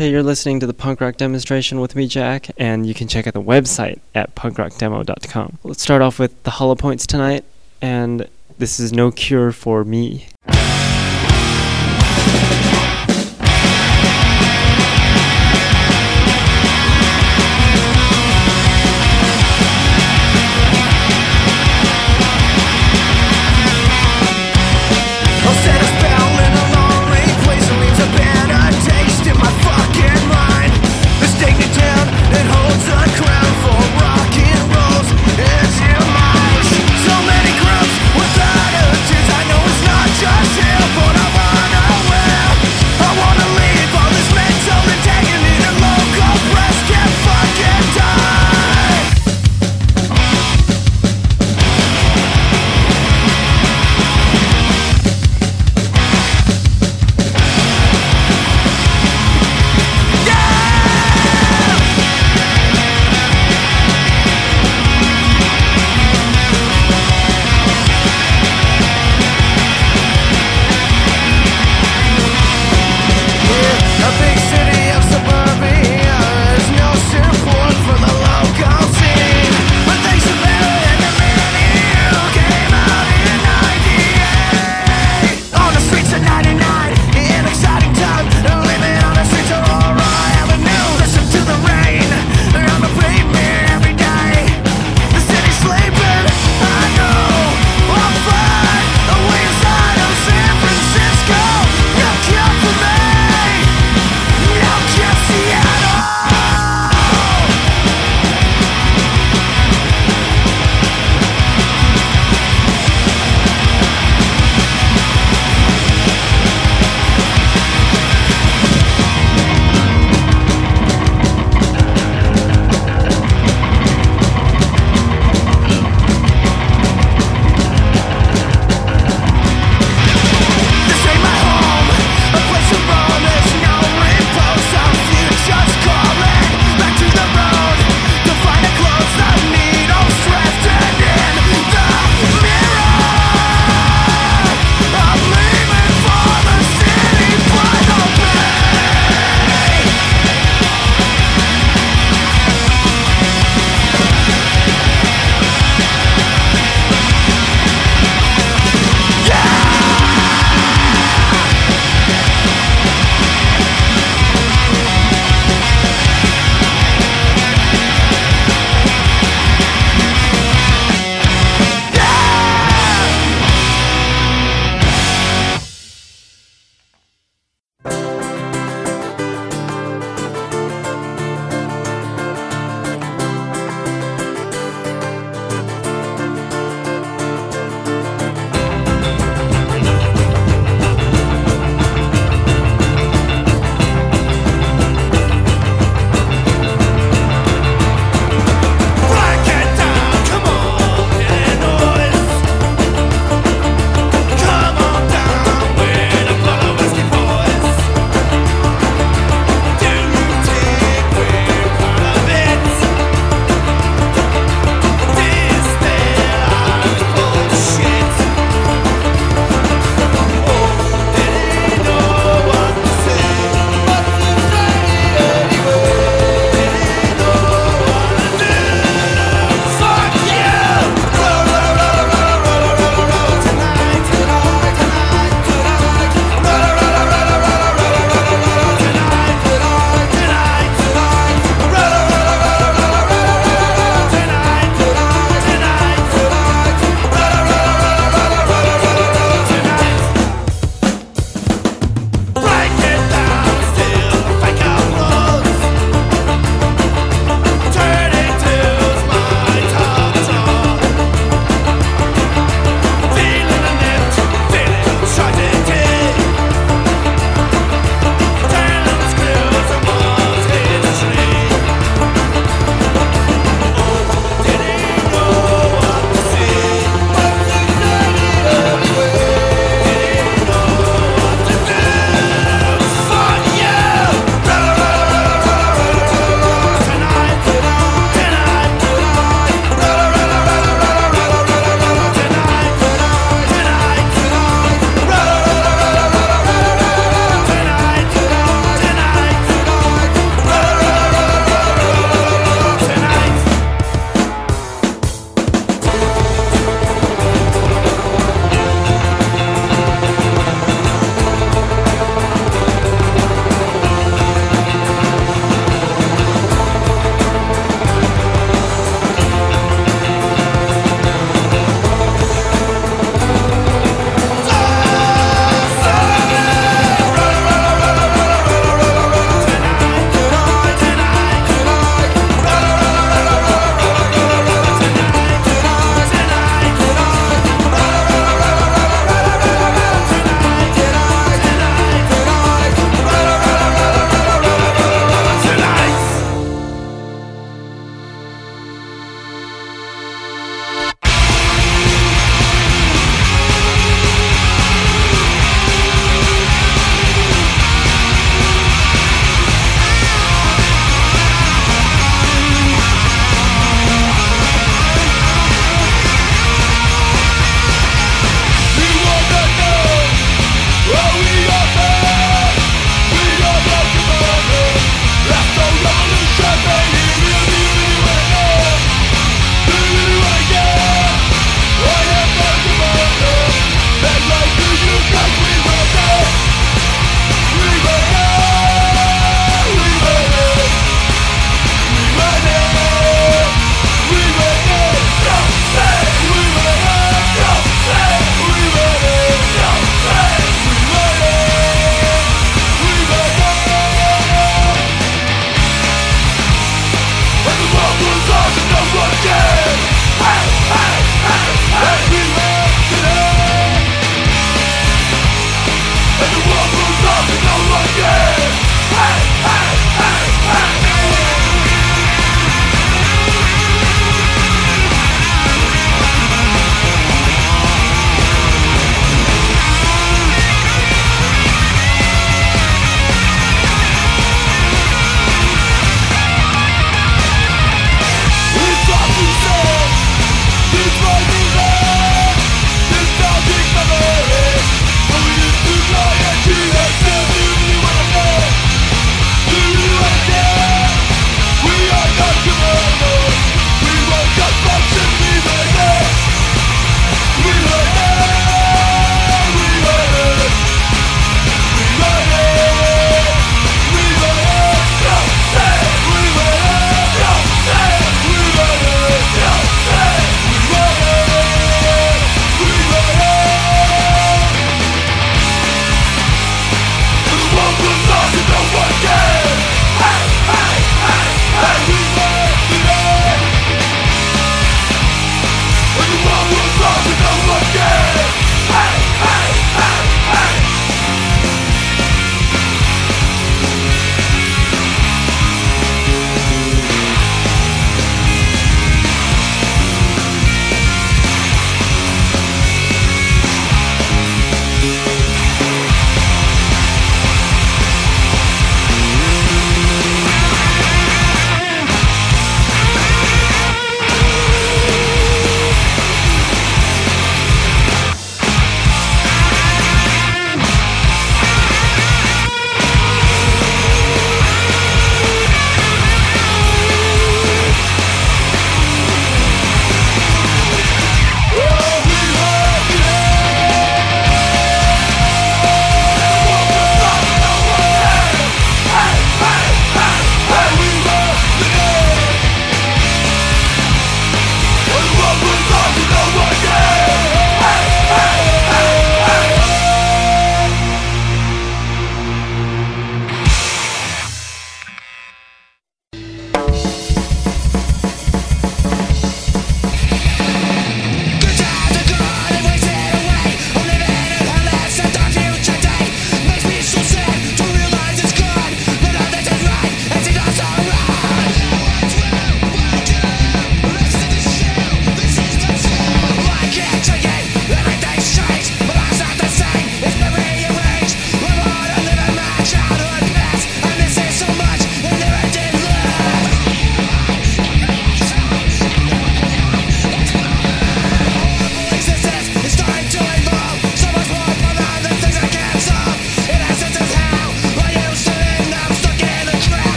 Hey, you're listening to the punk rock demonstration with me, Jack, and you can check out the website at punkrockdemo.com. Let's start off with the hollow points tonight, and this is No Cure for Me.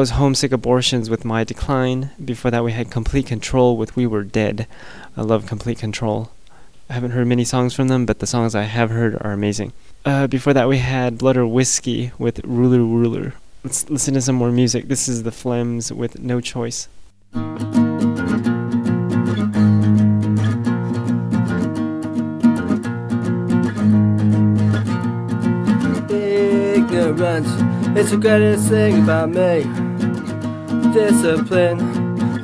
Was Homesick Abortions with My Decline. Before that, we had Complete Control with We Were Dead. I love Complete Control. I haven't heard many songs from them, but the songs I have heard are amazing. Uh, before that, we had Blood or Whiskey with Ruler Ruler. Let's listen to some more music. This is the Flems with No Choice. Ignorance, it's the greatest thing about me. Discipline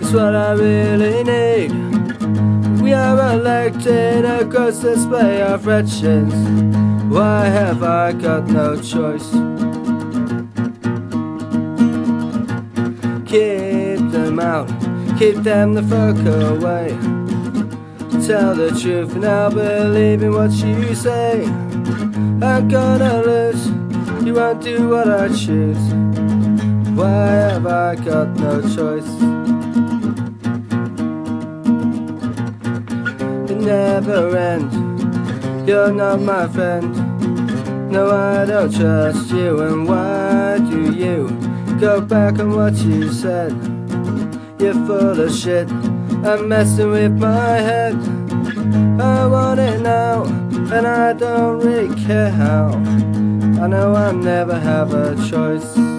is what I really need. We are elected a gross display of wretches. Why have I got no choice? Keep them out, keep them the fuck away. Tell the truth and I'll believe in what you say. I'm gonna lose, you won't do what I choose. Why have I got no choice? It never ends, you're not my friend. No, I don't trust you, and why do you go back on what you said? You're full of shit, I'm messing with my head. I want it now, and I don't really care how. I know I'll never have a choice.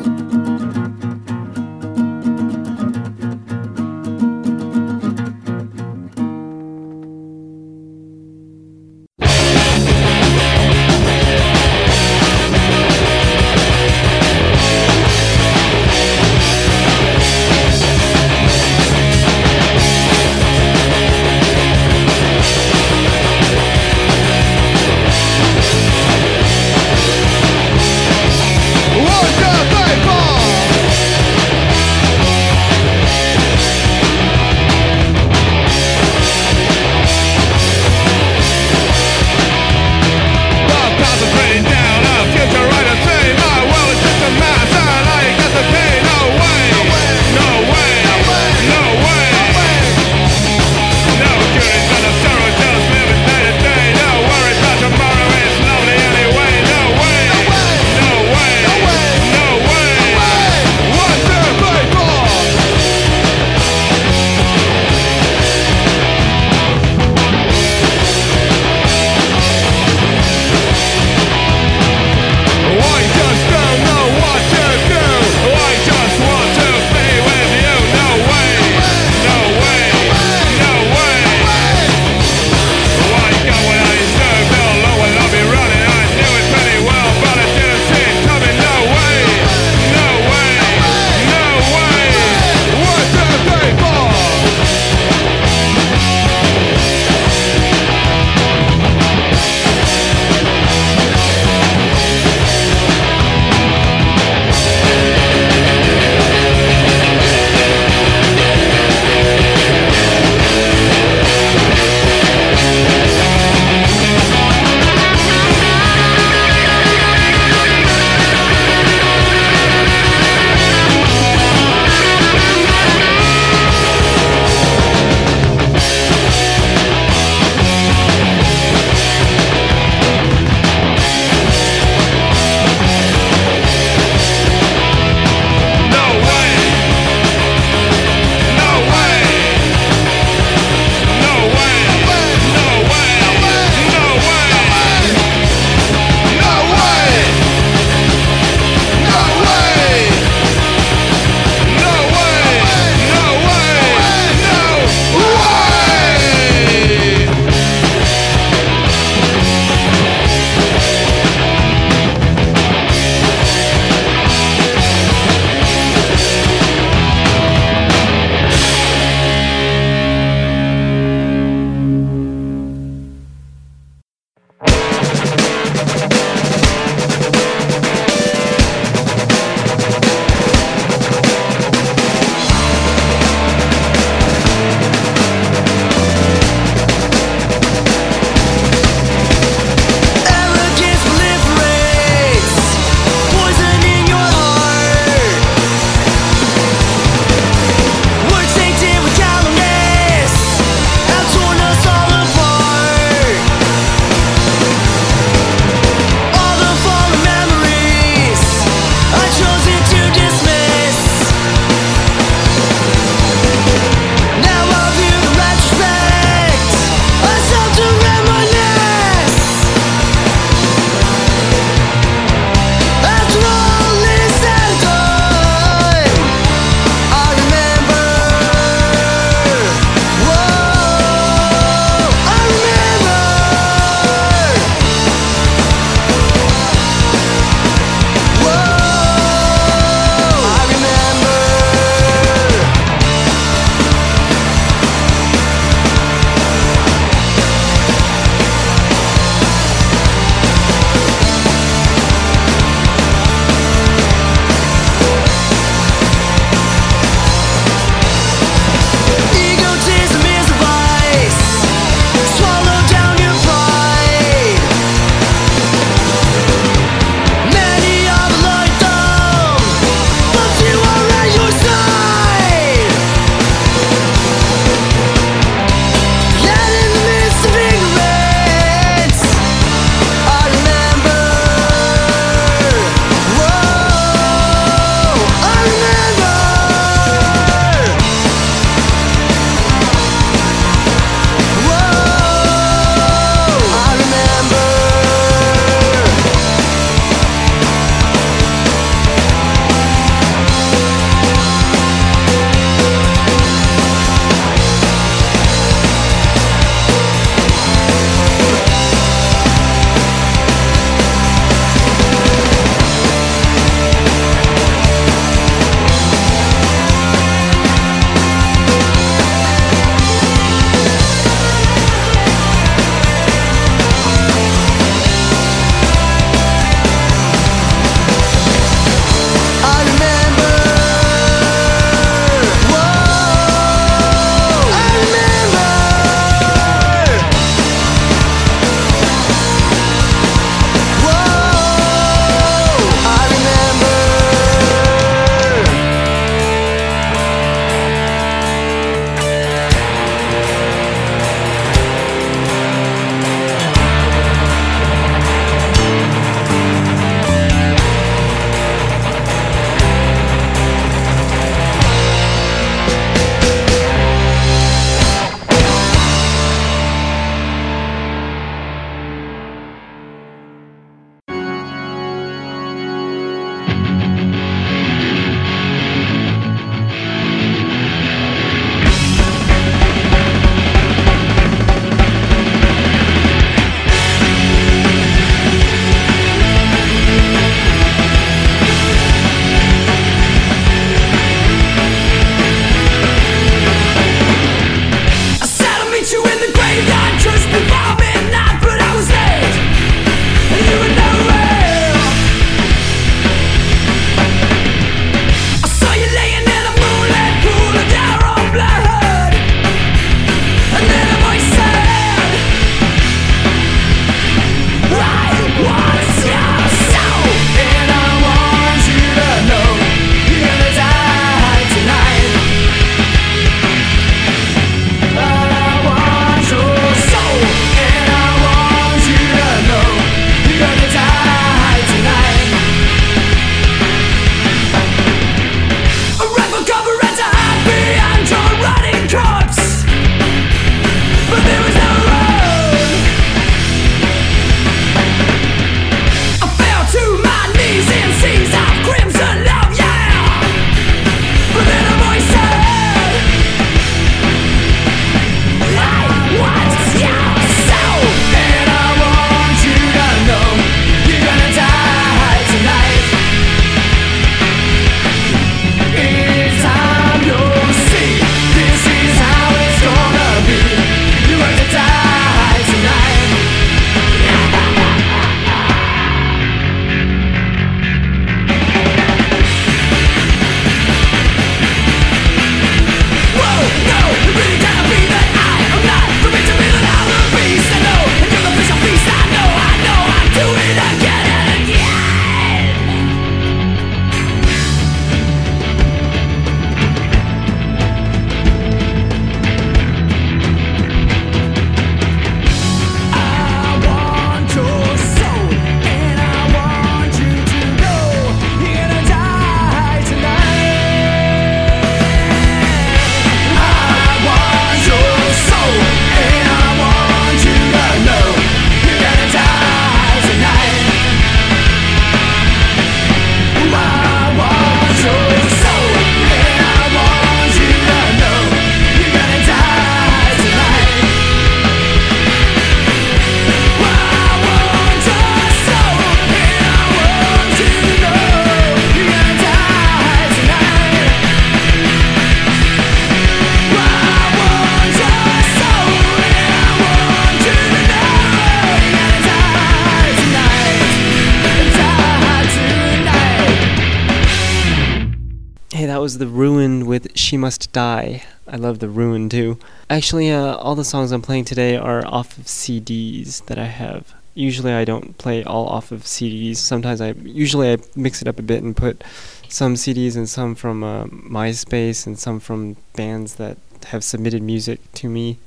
She Must Die. I love The Ruin too. Actually, uh, all the songs I'm playing today are off of CDs that I have. Usually I don't play all off of CDs. Sometimes I usually I mix it up a bit and put some CDs and some from uh, MySpace and some from bands that have submitted music to me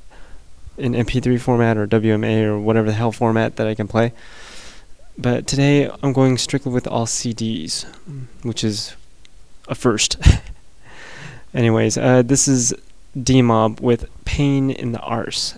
in MP3 format or WMA or whatever the hell format that I can play. But today I'm going strictly with all CDs, which is a first. Anyways, uh, this is D Mob with Pain in the Arse.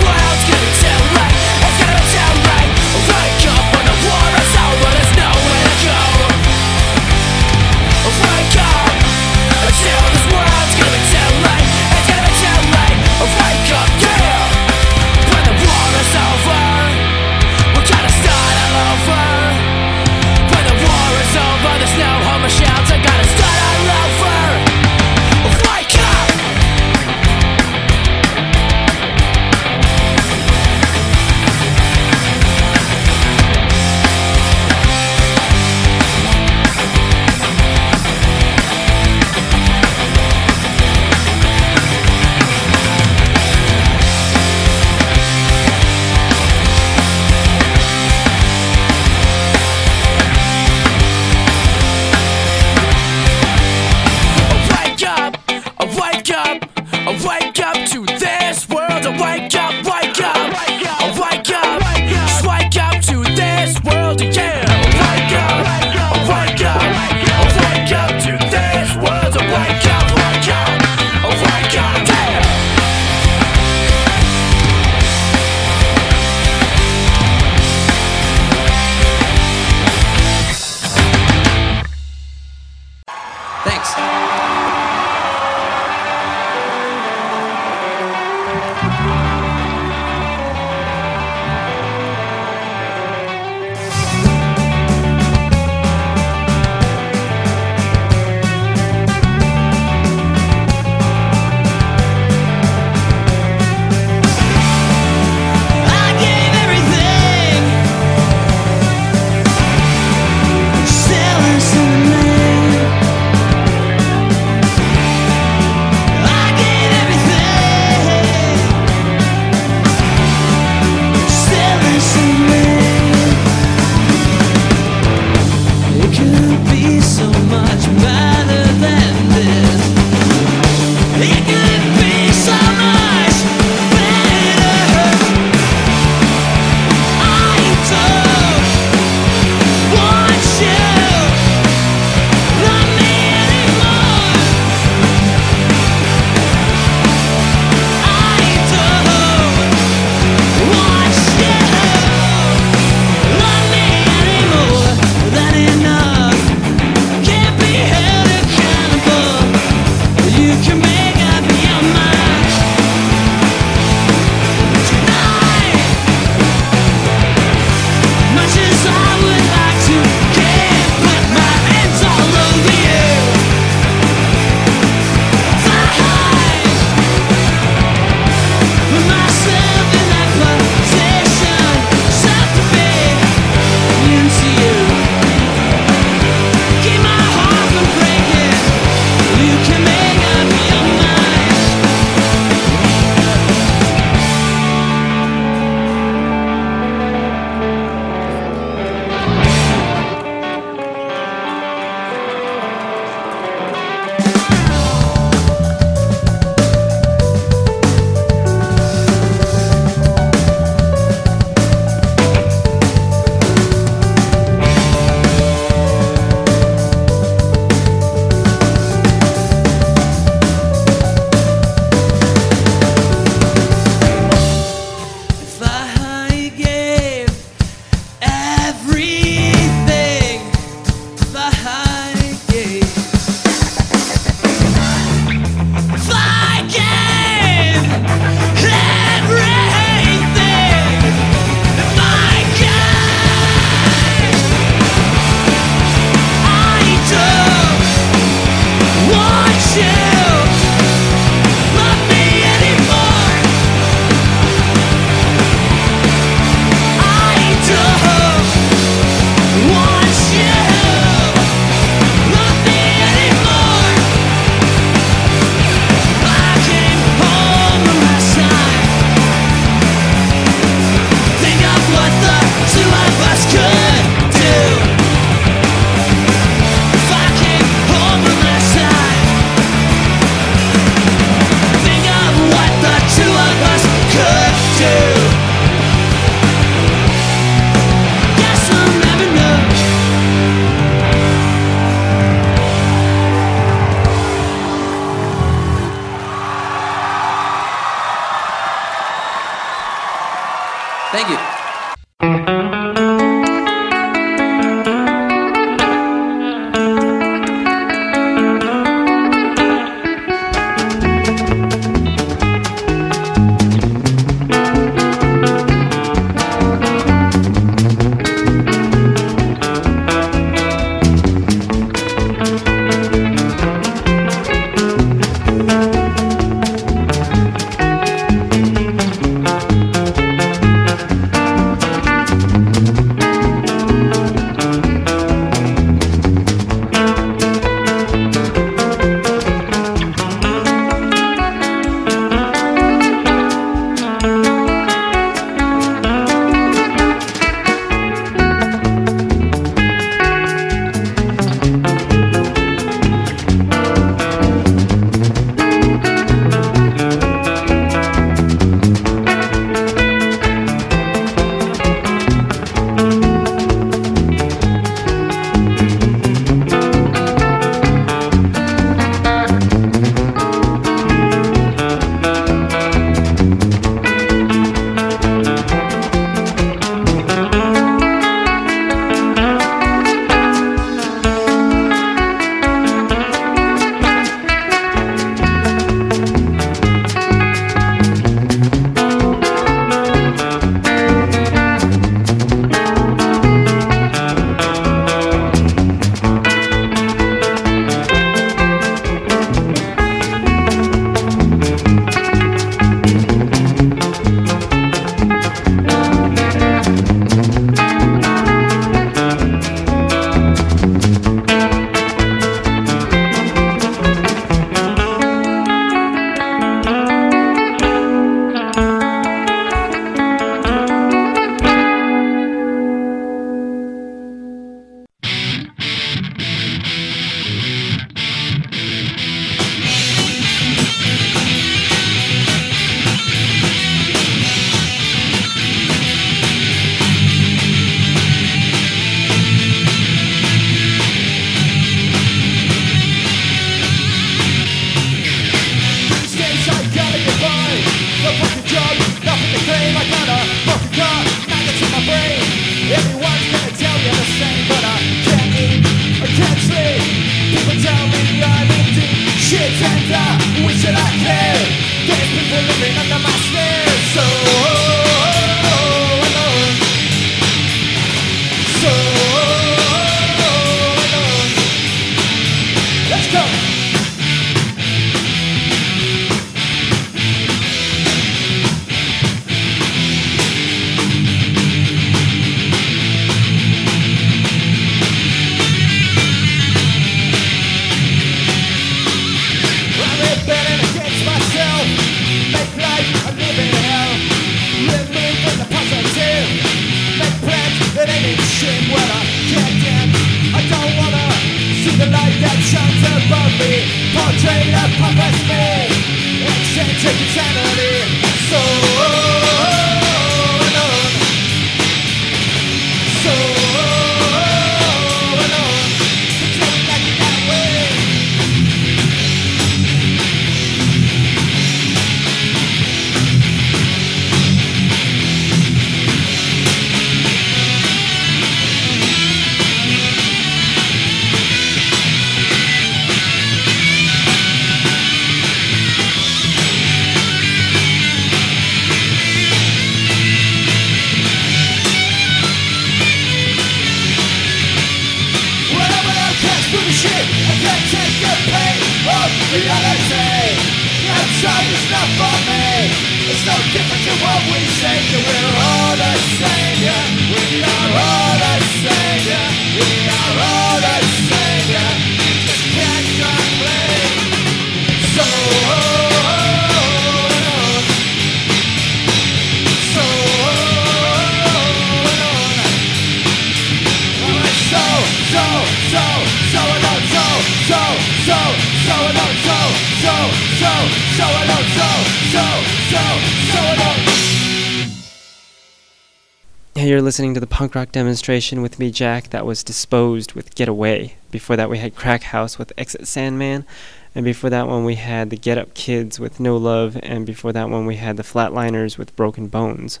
Listening to the punk rock demonstration with me, Jack. That was Disposed with Get Away. Before that, we had Crack House with Exit Sandman. And before that one, we had the Get Up Kids with No Love. And before that one, we had the Flatliners with Broken Bones.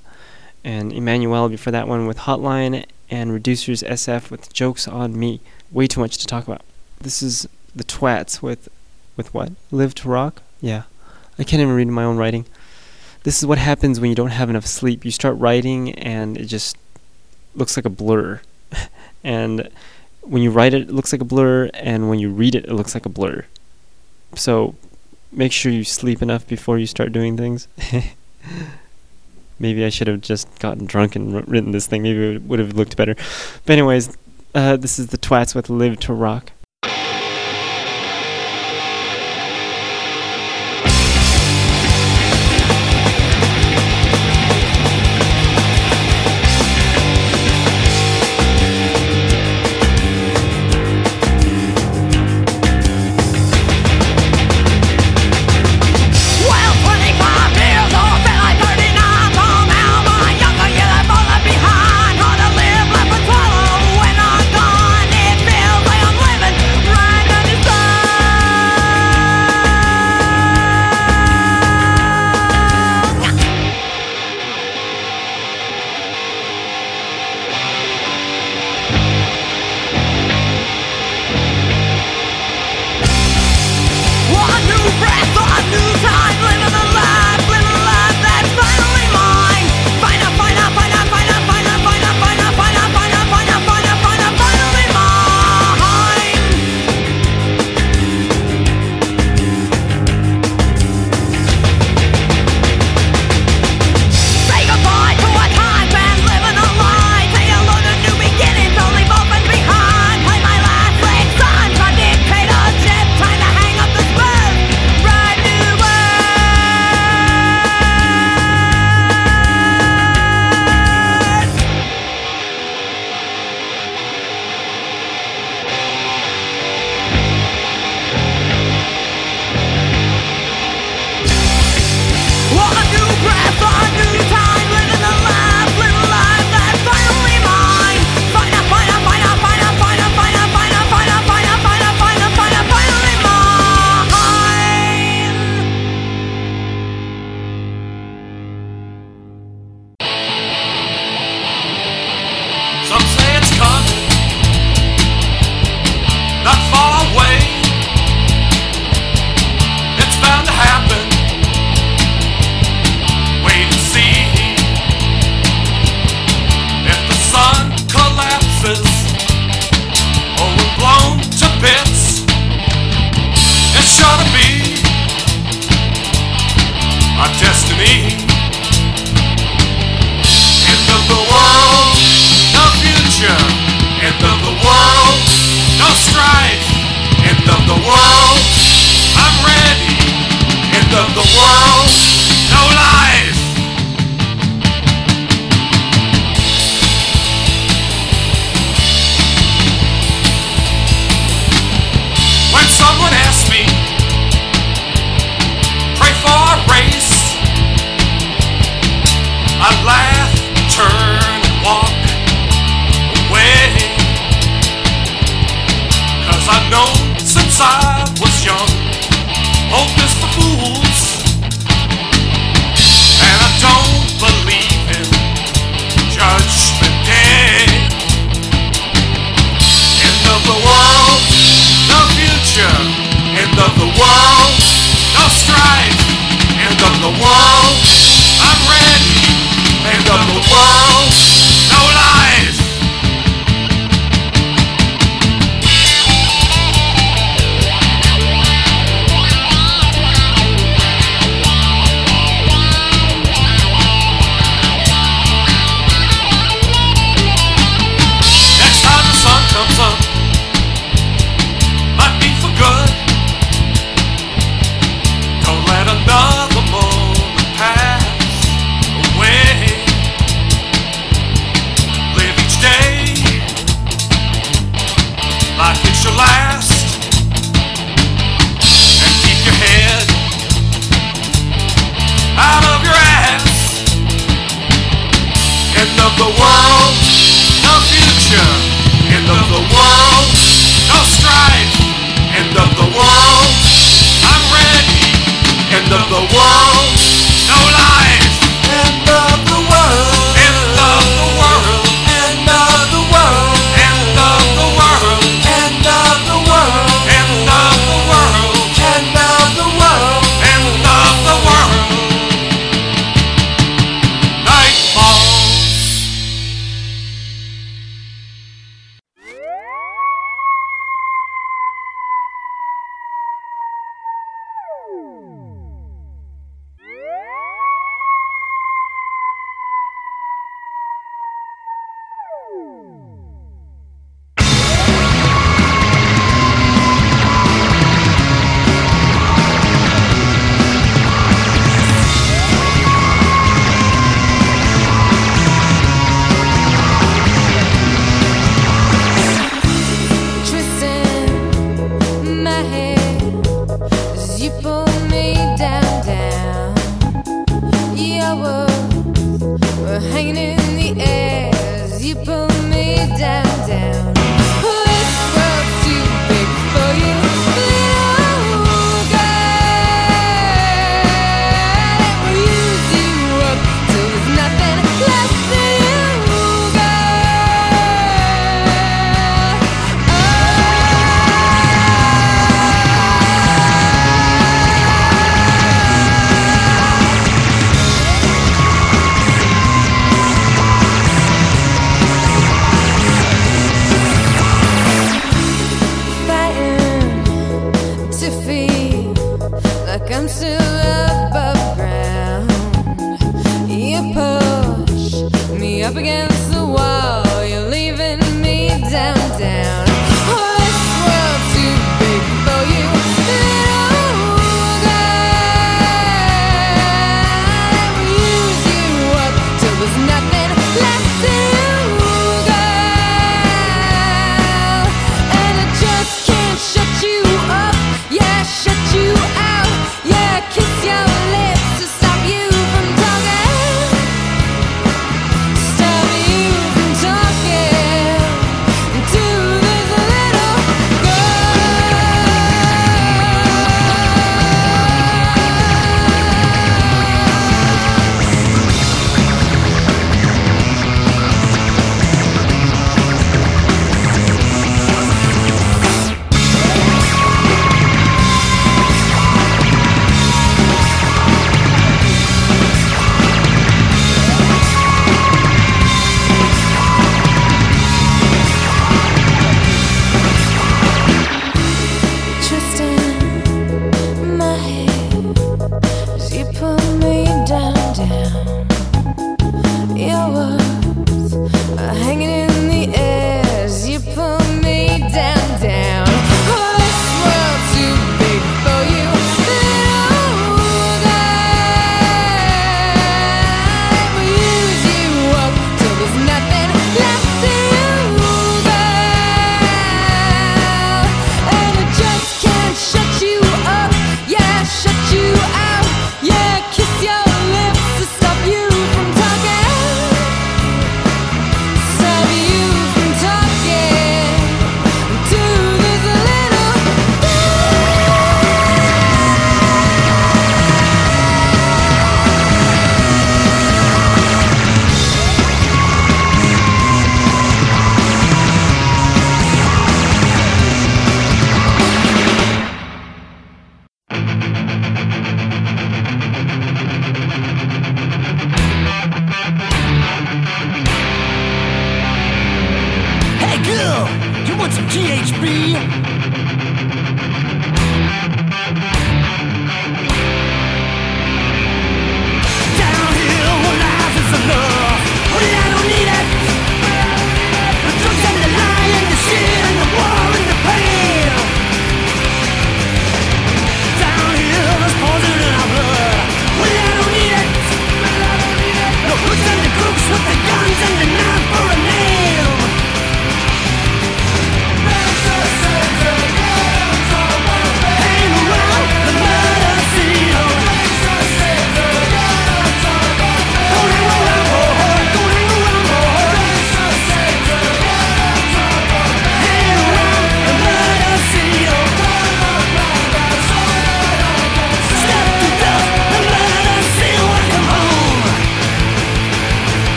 and Emmanuel before that one with Hotline, and Reducers SF with Jokes on Me. Way too much to talk about. This is the Twats with with what? Live to Rock? Yeah. I can't even read my own writing. This is what happens when you don't have enough sleep. You start writing and it just looks like a blur. and when you write it, it looks like a blur, and when you read it, it looks like a blur. So make sure you sleep enough before you start doing things. Maybe I should have just gotten drunk and written this thing. Maybe it would have looked better. But anyways, uh, this is the Twats with "Live to Rock."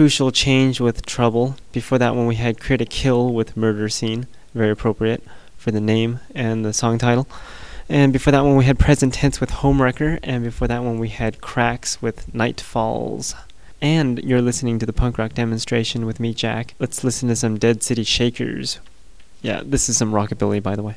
Crucial Change with Trouble. Before that one, we had Critic Kill with Murder Scene. Very appropriate for the name and the song title. And before that one, we had Present Tense with Homewrecker. And before that one, we had Cracks with Night Falls. And you're listening to the punk rock demonstration with me, Jack. Let's listen to some Dead City Shakers. Yeah, this is some rockabilly, by the way.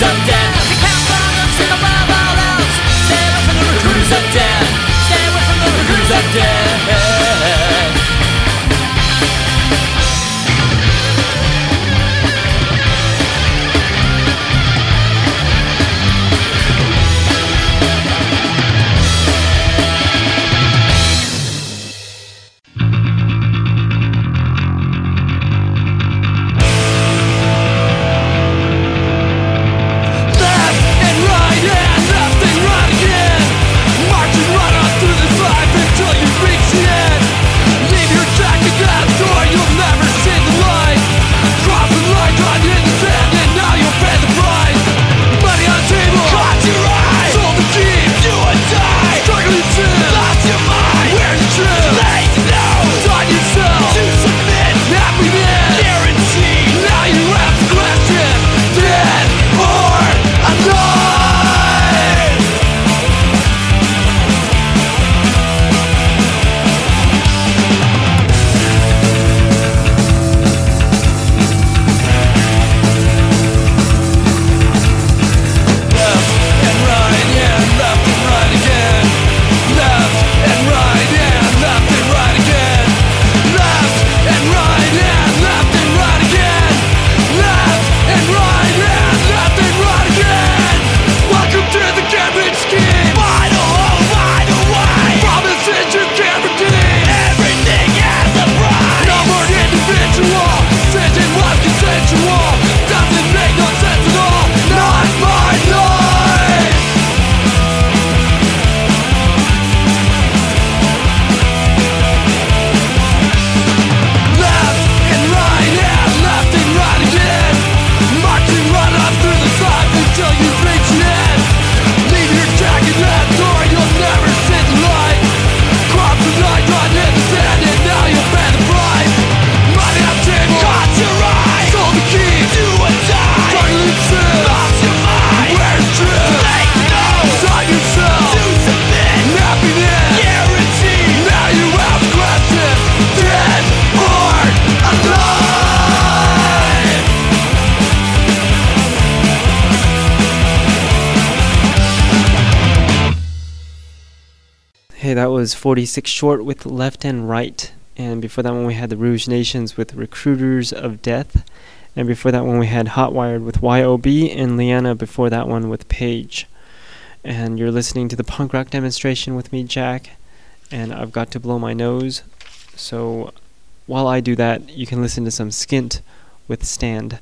someday. 46 Short with Left and Right. And before that one, we had the Rouge Nations with Recruiters of Death. And before that one, we had Hotwired with YOB. And Liana before that one with Page. And you're listening to the punk rock demonstration with me, Jack. And I've got to blow my nose. So while I do that, you can listen to some Skint with Stand.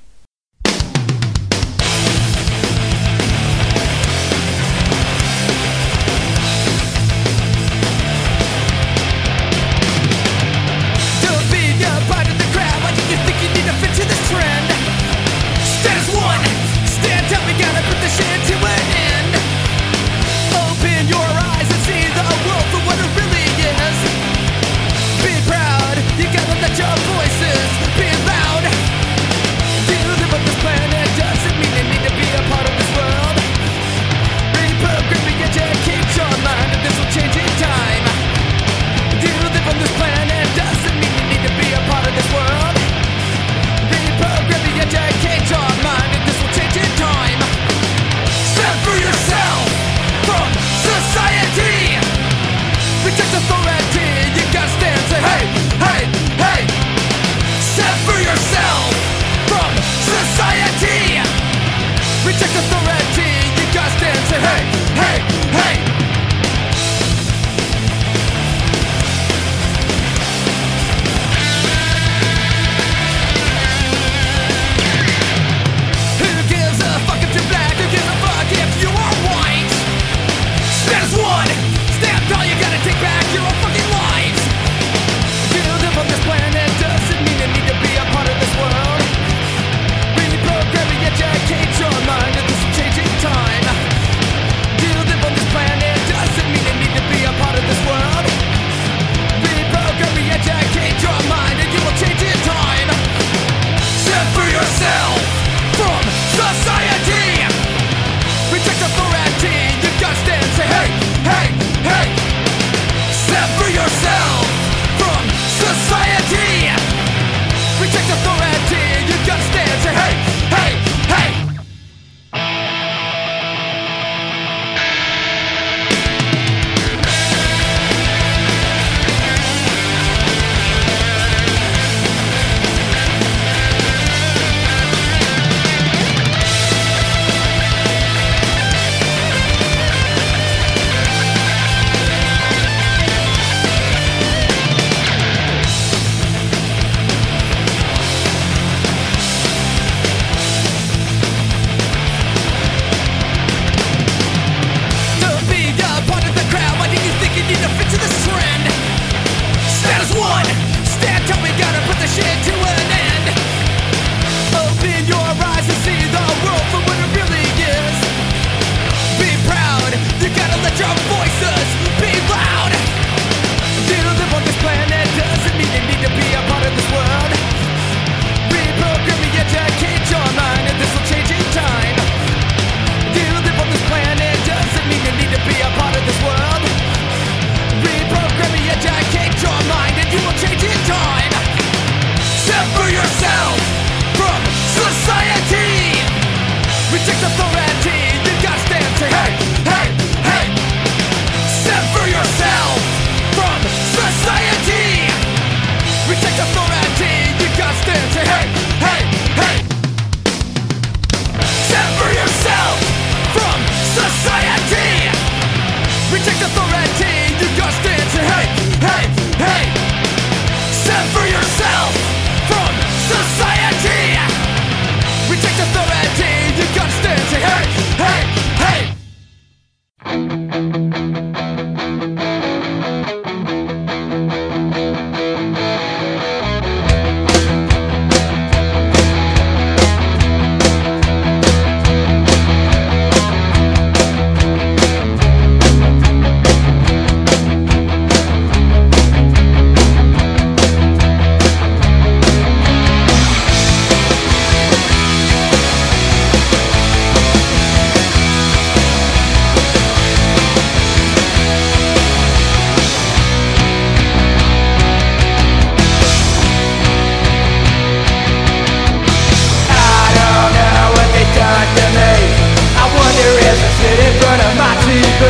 front of my TV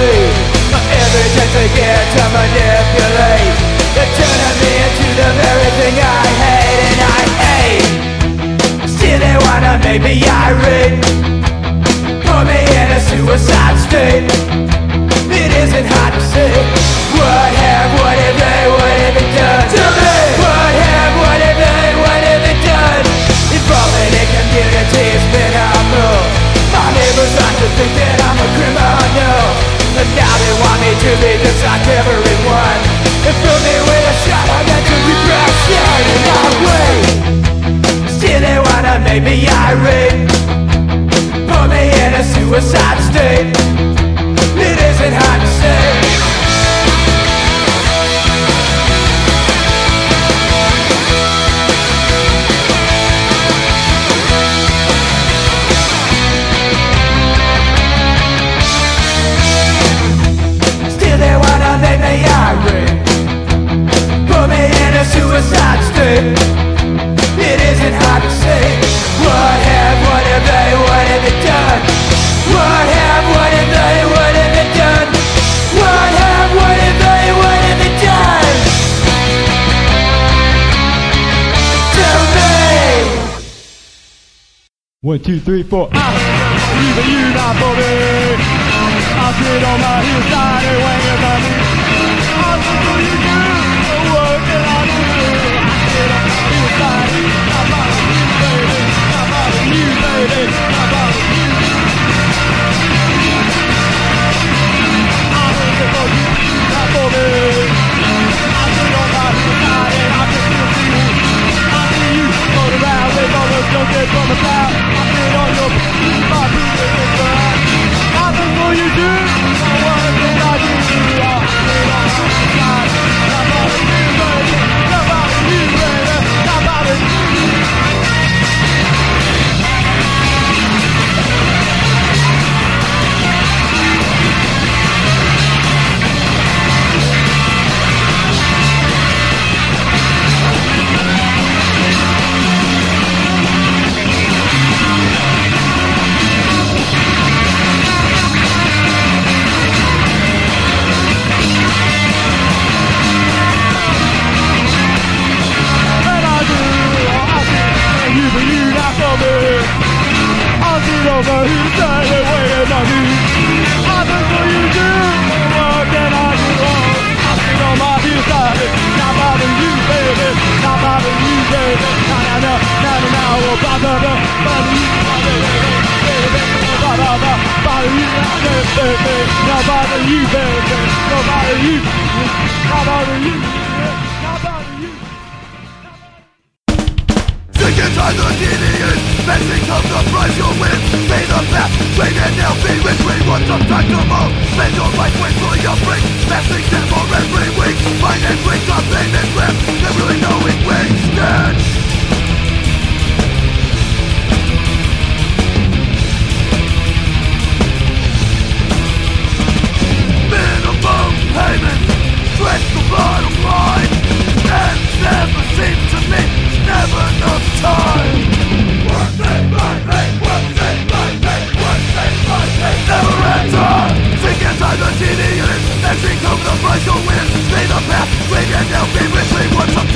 Every chance I get to manipulate They're turning me into the very thing I hate And I hate Still they wanna make me irate Put me in a suicide state It isn't hard to see. What have, what have they, what have they done to me? What have, what have they, what have they done? Involving a community has been our rule My neighbors like to think that and now they want me to be just like everyone. And fill me with a shot of mental repression And I'll wait Still they wanna make me irate. Put me in a suicide state suicide state It isn't hard to say What have, what have they, what have they done? What have, what have they, what have they done? What have, what have they, what have they done? Tell me One, two, three, four. Ah, you, but you for me. I sit on my hillside and wait about me. From the south.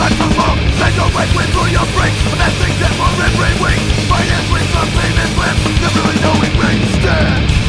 Time to move Spend your life wait for your break Amassing debt for every week Finance week, some payment slip Never knowing where you stand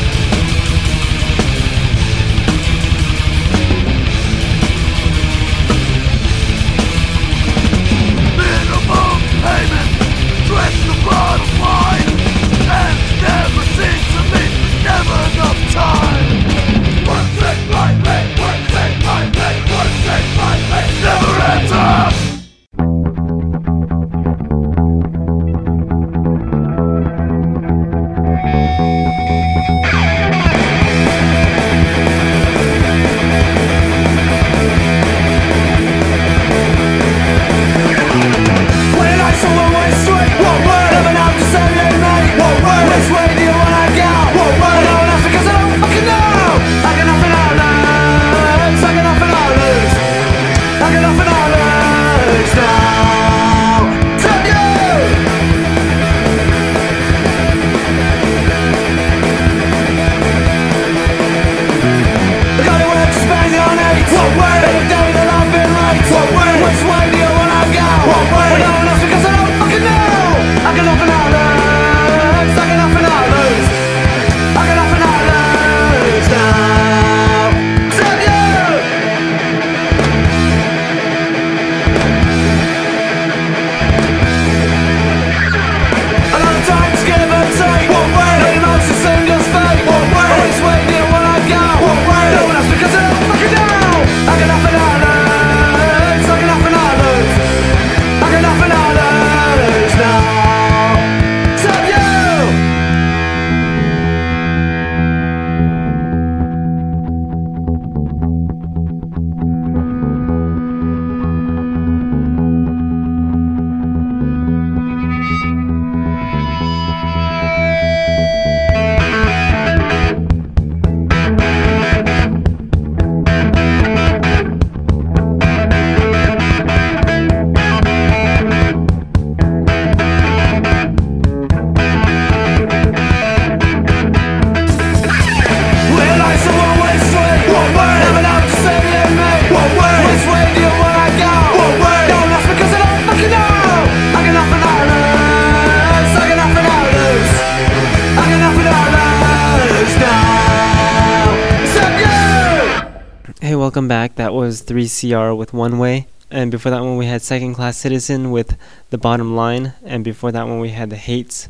3CR with One Way. And before that one, we had Second Class Citizen with The Bottom Line. And before that one, we had The Hates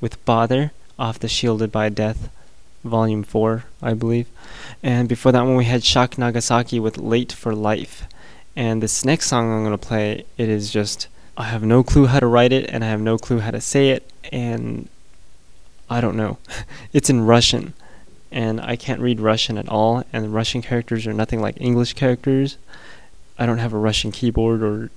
with Bother off the Shielded by Death, Volume 4, I believe. And before that one, we had Shock Nagasaki with Late for Life. And this next song I'm going to play, it is just, I have no clue how to write it, and I have no clue how to say it, and I don't know. it's in Russian and I can't read Russian at all, and Russian characters are nothing like English characters. I don't have a Russian keyboard or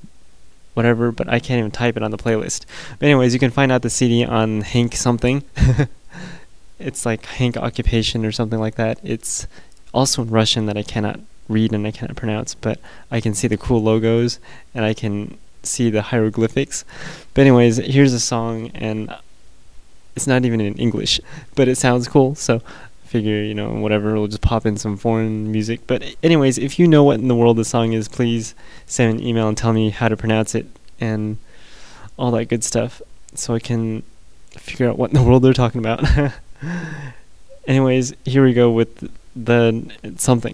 whatever, but I can't even type it on the playlist. But anyways, you can find out the CD on Hank something. it's like Hank Occupation or something like that. It's also in Russian that I cannot read and I cannot pronounce, but I can see the cool logos and I can see the hieroglyphics. But anyways, here's a song and it's not even in English, but it sounds cool. So figure, you know, whatever, we'll just pop in some foreign music. But anyways, if you know what in the world the song is, please send an email and tell me how to pronounce it and all that good stuff so I can figure out what in the world they're talking about. anyways, here we go with the something.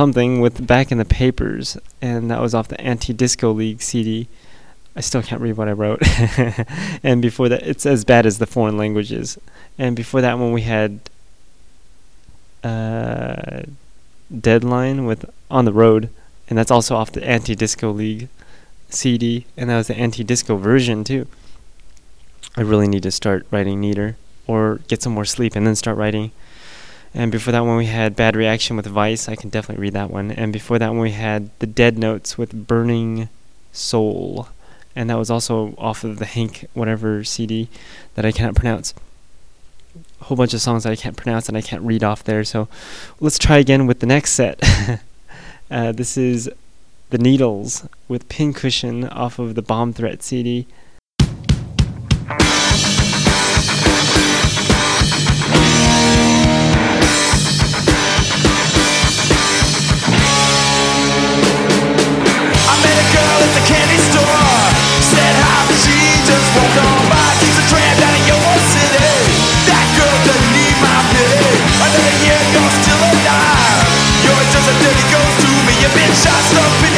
Something with back in the papers, and that was off the Anti Disco League CD. I still can't read what I wrote. and before that, it's as bad as the foreign languages. And before that one, we had uh, Deadline with On the Road, and that's also off the Anti Disco League CD, and that was the anti disco version too. I really need to start writing neater or get some more sleep and then start writing. And before that one, we had Bad Reaction with Vice. I can definitely read that one. And before that one, we had The Dead Notes with Burning Soul. And that was also off of the Hank whatever CD that I cannot pronounce. A whole bunch of songs that I can't pronounce and I can't read off there. So let's try again with the next set. uh, this is The Needles with Pincushion off of the Bomb Threat CD.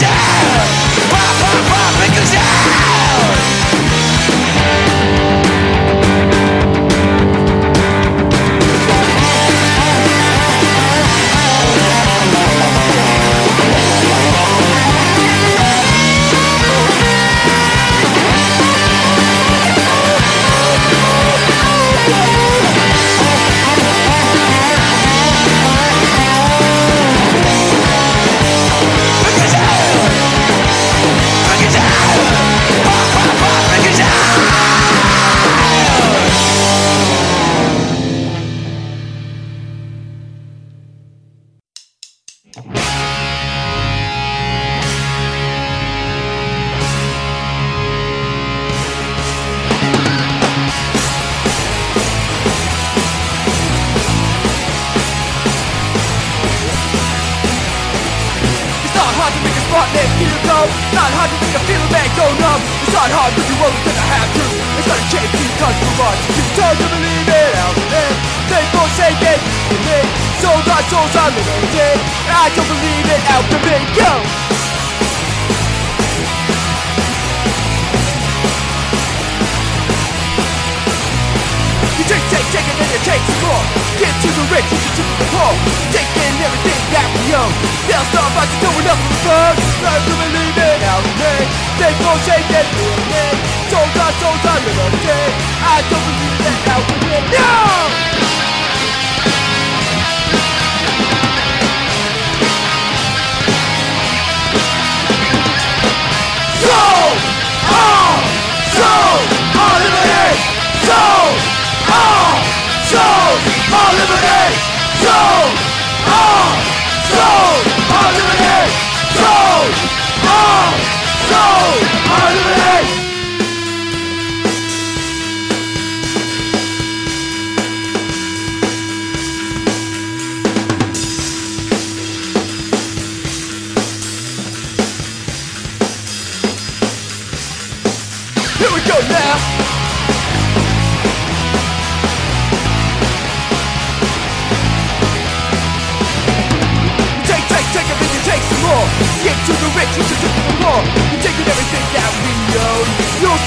thought you knew it through and through.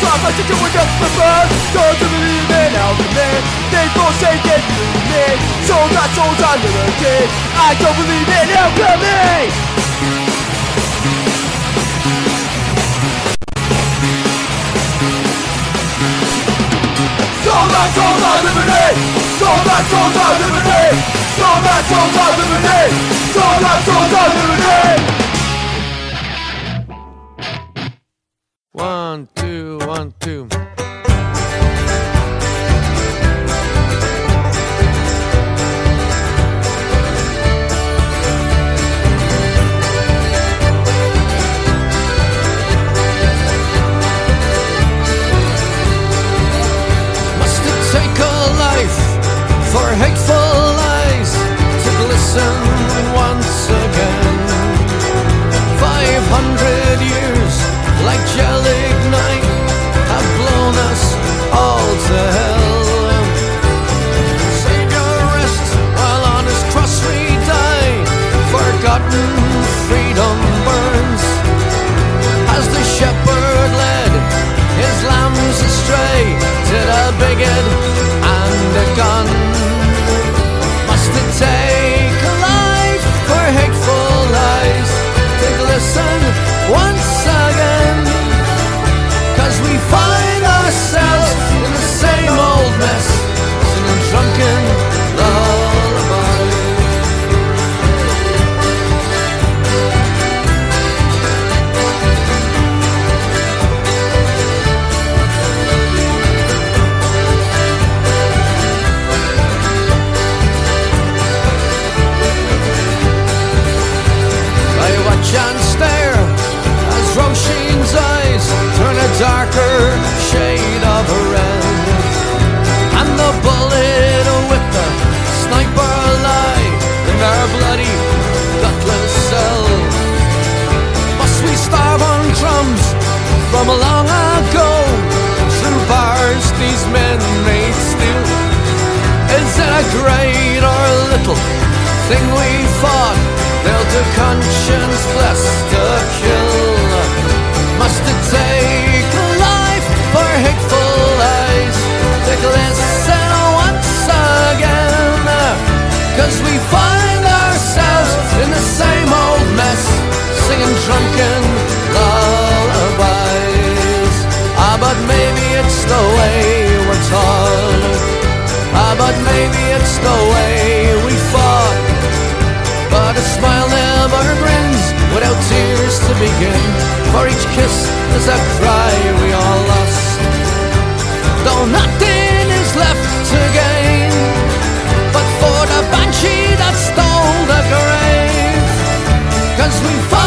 You'll stop us to doing up for fun. Don't to believe in out the man. They forsake it, me. Souls are souls are limited. I don't believe in alchemy. Souls are souls are liberty. Souls are souls are liberty. Souls are One, two, one, two. from long ago Through bars these men made steel Is it a great or a little thing we fought? They'll do conscience bless to kill Must it take a life for hateful eyes to glisten once again Cause we find ourselves in the same old mess Singing drunken it's the way we're taught. Ah, but maybe it's the way we fought. But a smile never grins without tears to begin. For each kiss is a cry we all lost. Though nothing is left to gain, but for the banshee that stole the grave, cause we fought.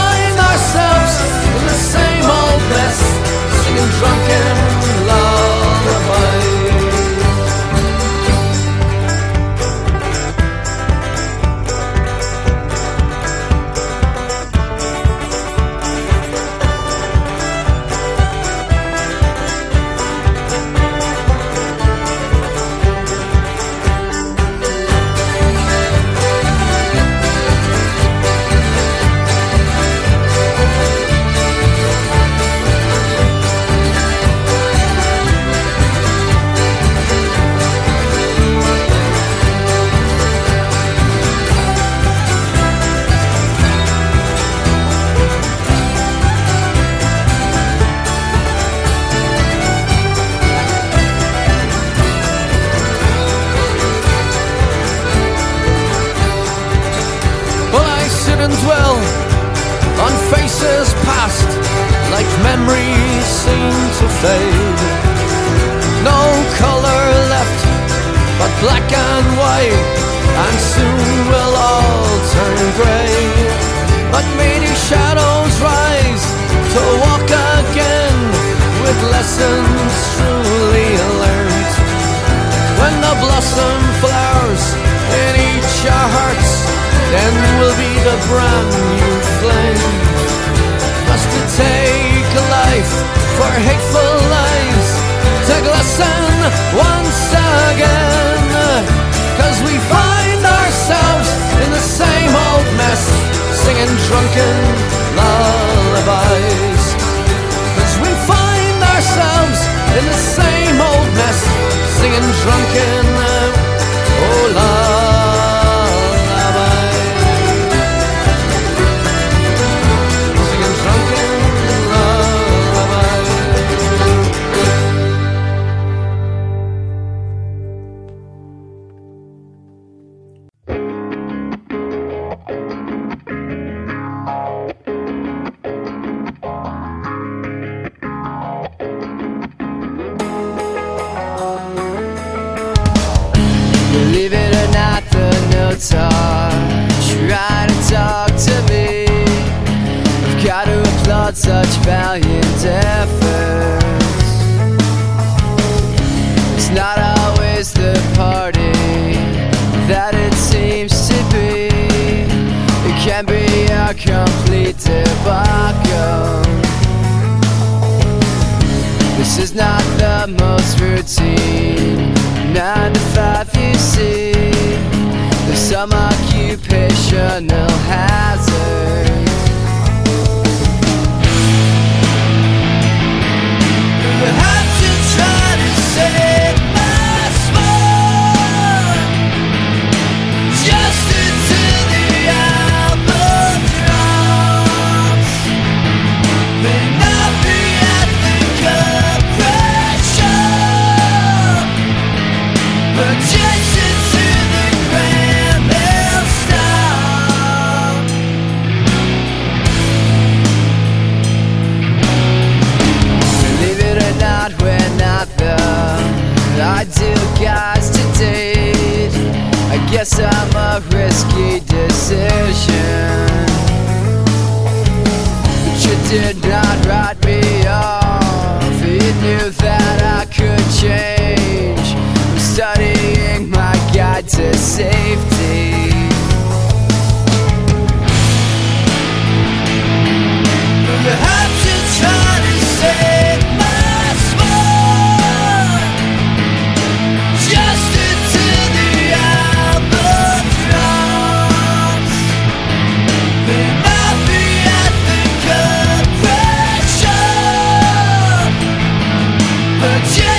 the chance.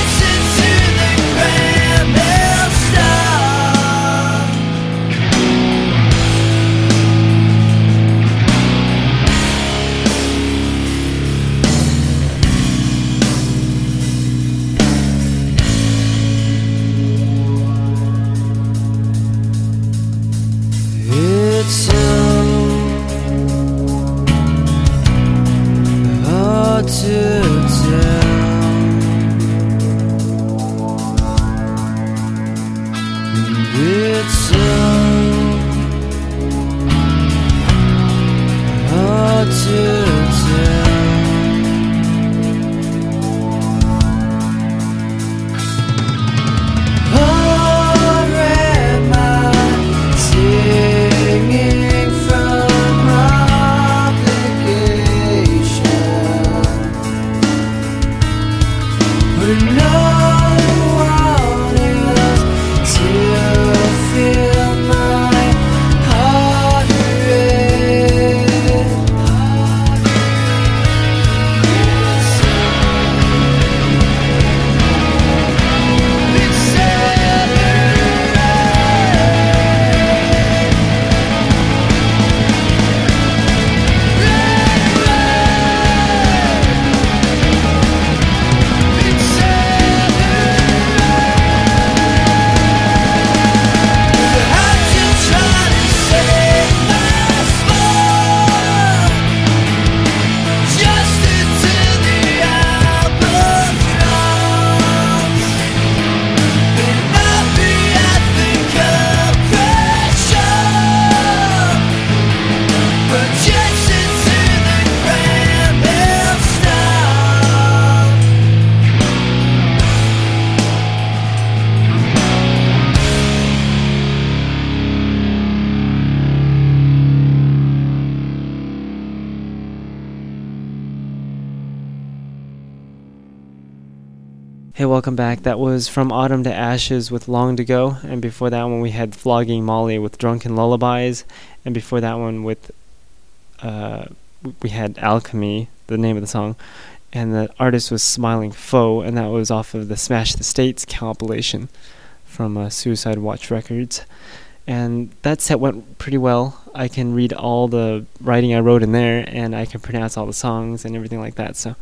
Welcome back. That was From Autumn to Ashes with Long to Go. And before that one, we had Flogging Molly with Drunken Lullabies. And before that one, with uh, we had Alchemy, the name of the song. And the artist was Smiling Foe, and that was off of the Smash the States compilation from uh, Suicide Watch Records. And that set went pretty well. I can read all the writing I wrote in there, and I can pronounce all the songs and everything like that. So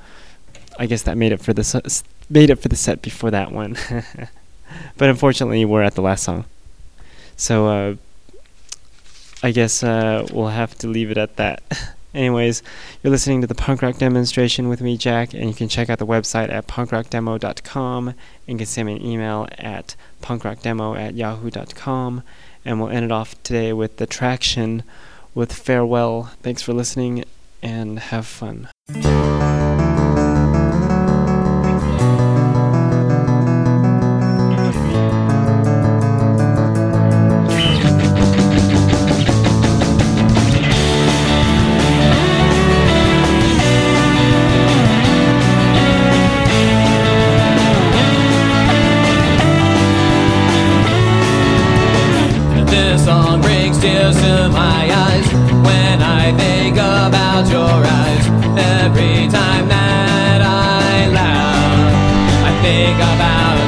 I guess that made it for the s- made it for the set before that one. but unfortunately, we're at the last song. So uh, I guess uh, we'll have to leave it at that. Anyways, you're listening to the punk rock demonstration with me, Jack, and you can check out the website at punkrockdemo.com and you can send me an email at punkrockdemo at yahoo.com. And we'll end it off today with the traction with Farewell. Thanks for listening and have fun. Think about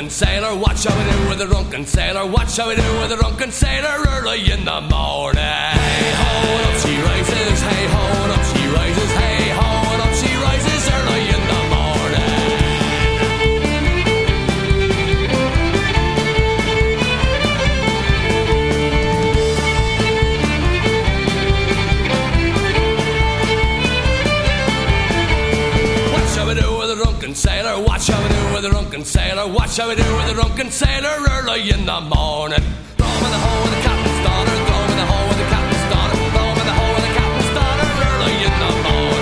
drunken sailor. What shall we do with a drunken sailor. What shall we do with a drunken sailor early in the morning. Hey ho, up she rises. Hey ho, up with drunken sailor. Watch how we do with a drunken sailor early in the morning. Throw in the hole with the captain's daughter. Throw in the hole with the captain's daughter. Throw in the hole with the captain's daughter early in the morning.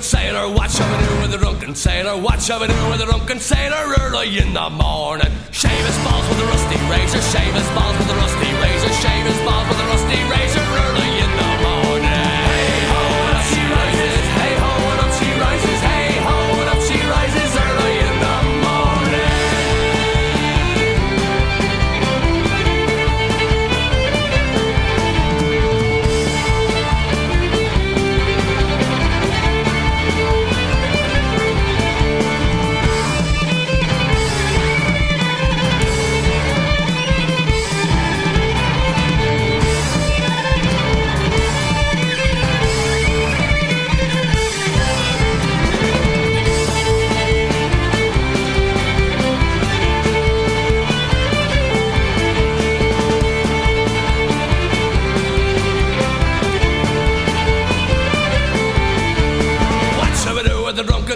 Drunken sailor. Watch how we do with a drunken sailor. Watch how we do with a drunken sailor early in the morning. Shave his balls with a rusty razor. Shave his balls with a rusty razor. Shave his balls with a rusty razor early in the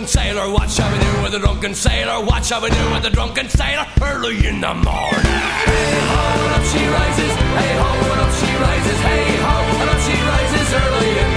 drunken sailor. What shall we do with the drunken sailor. What shall we do with the drunken sailor early in the morning. Hey ho, and up she rises. Hey ho, and up she rises. Hey ho, and up she rises early in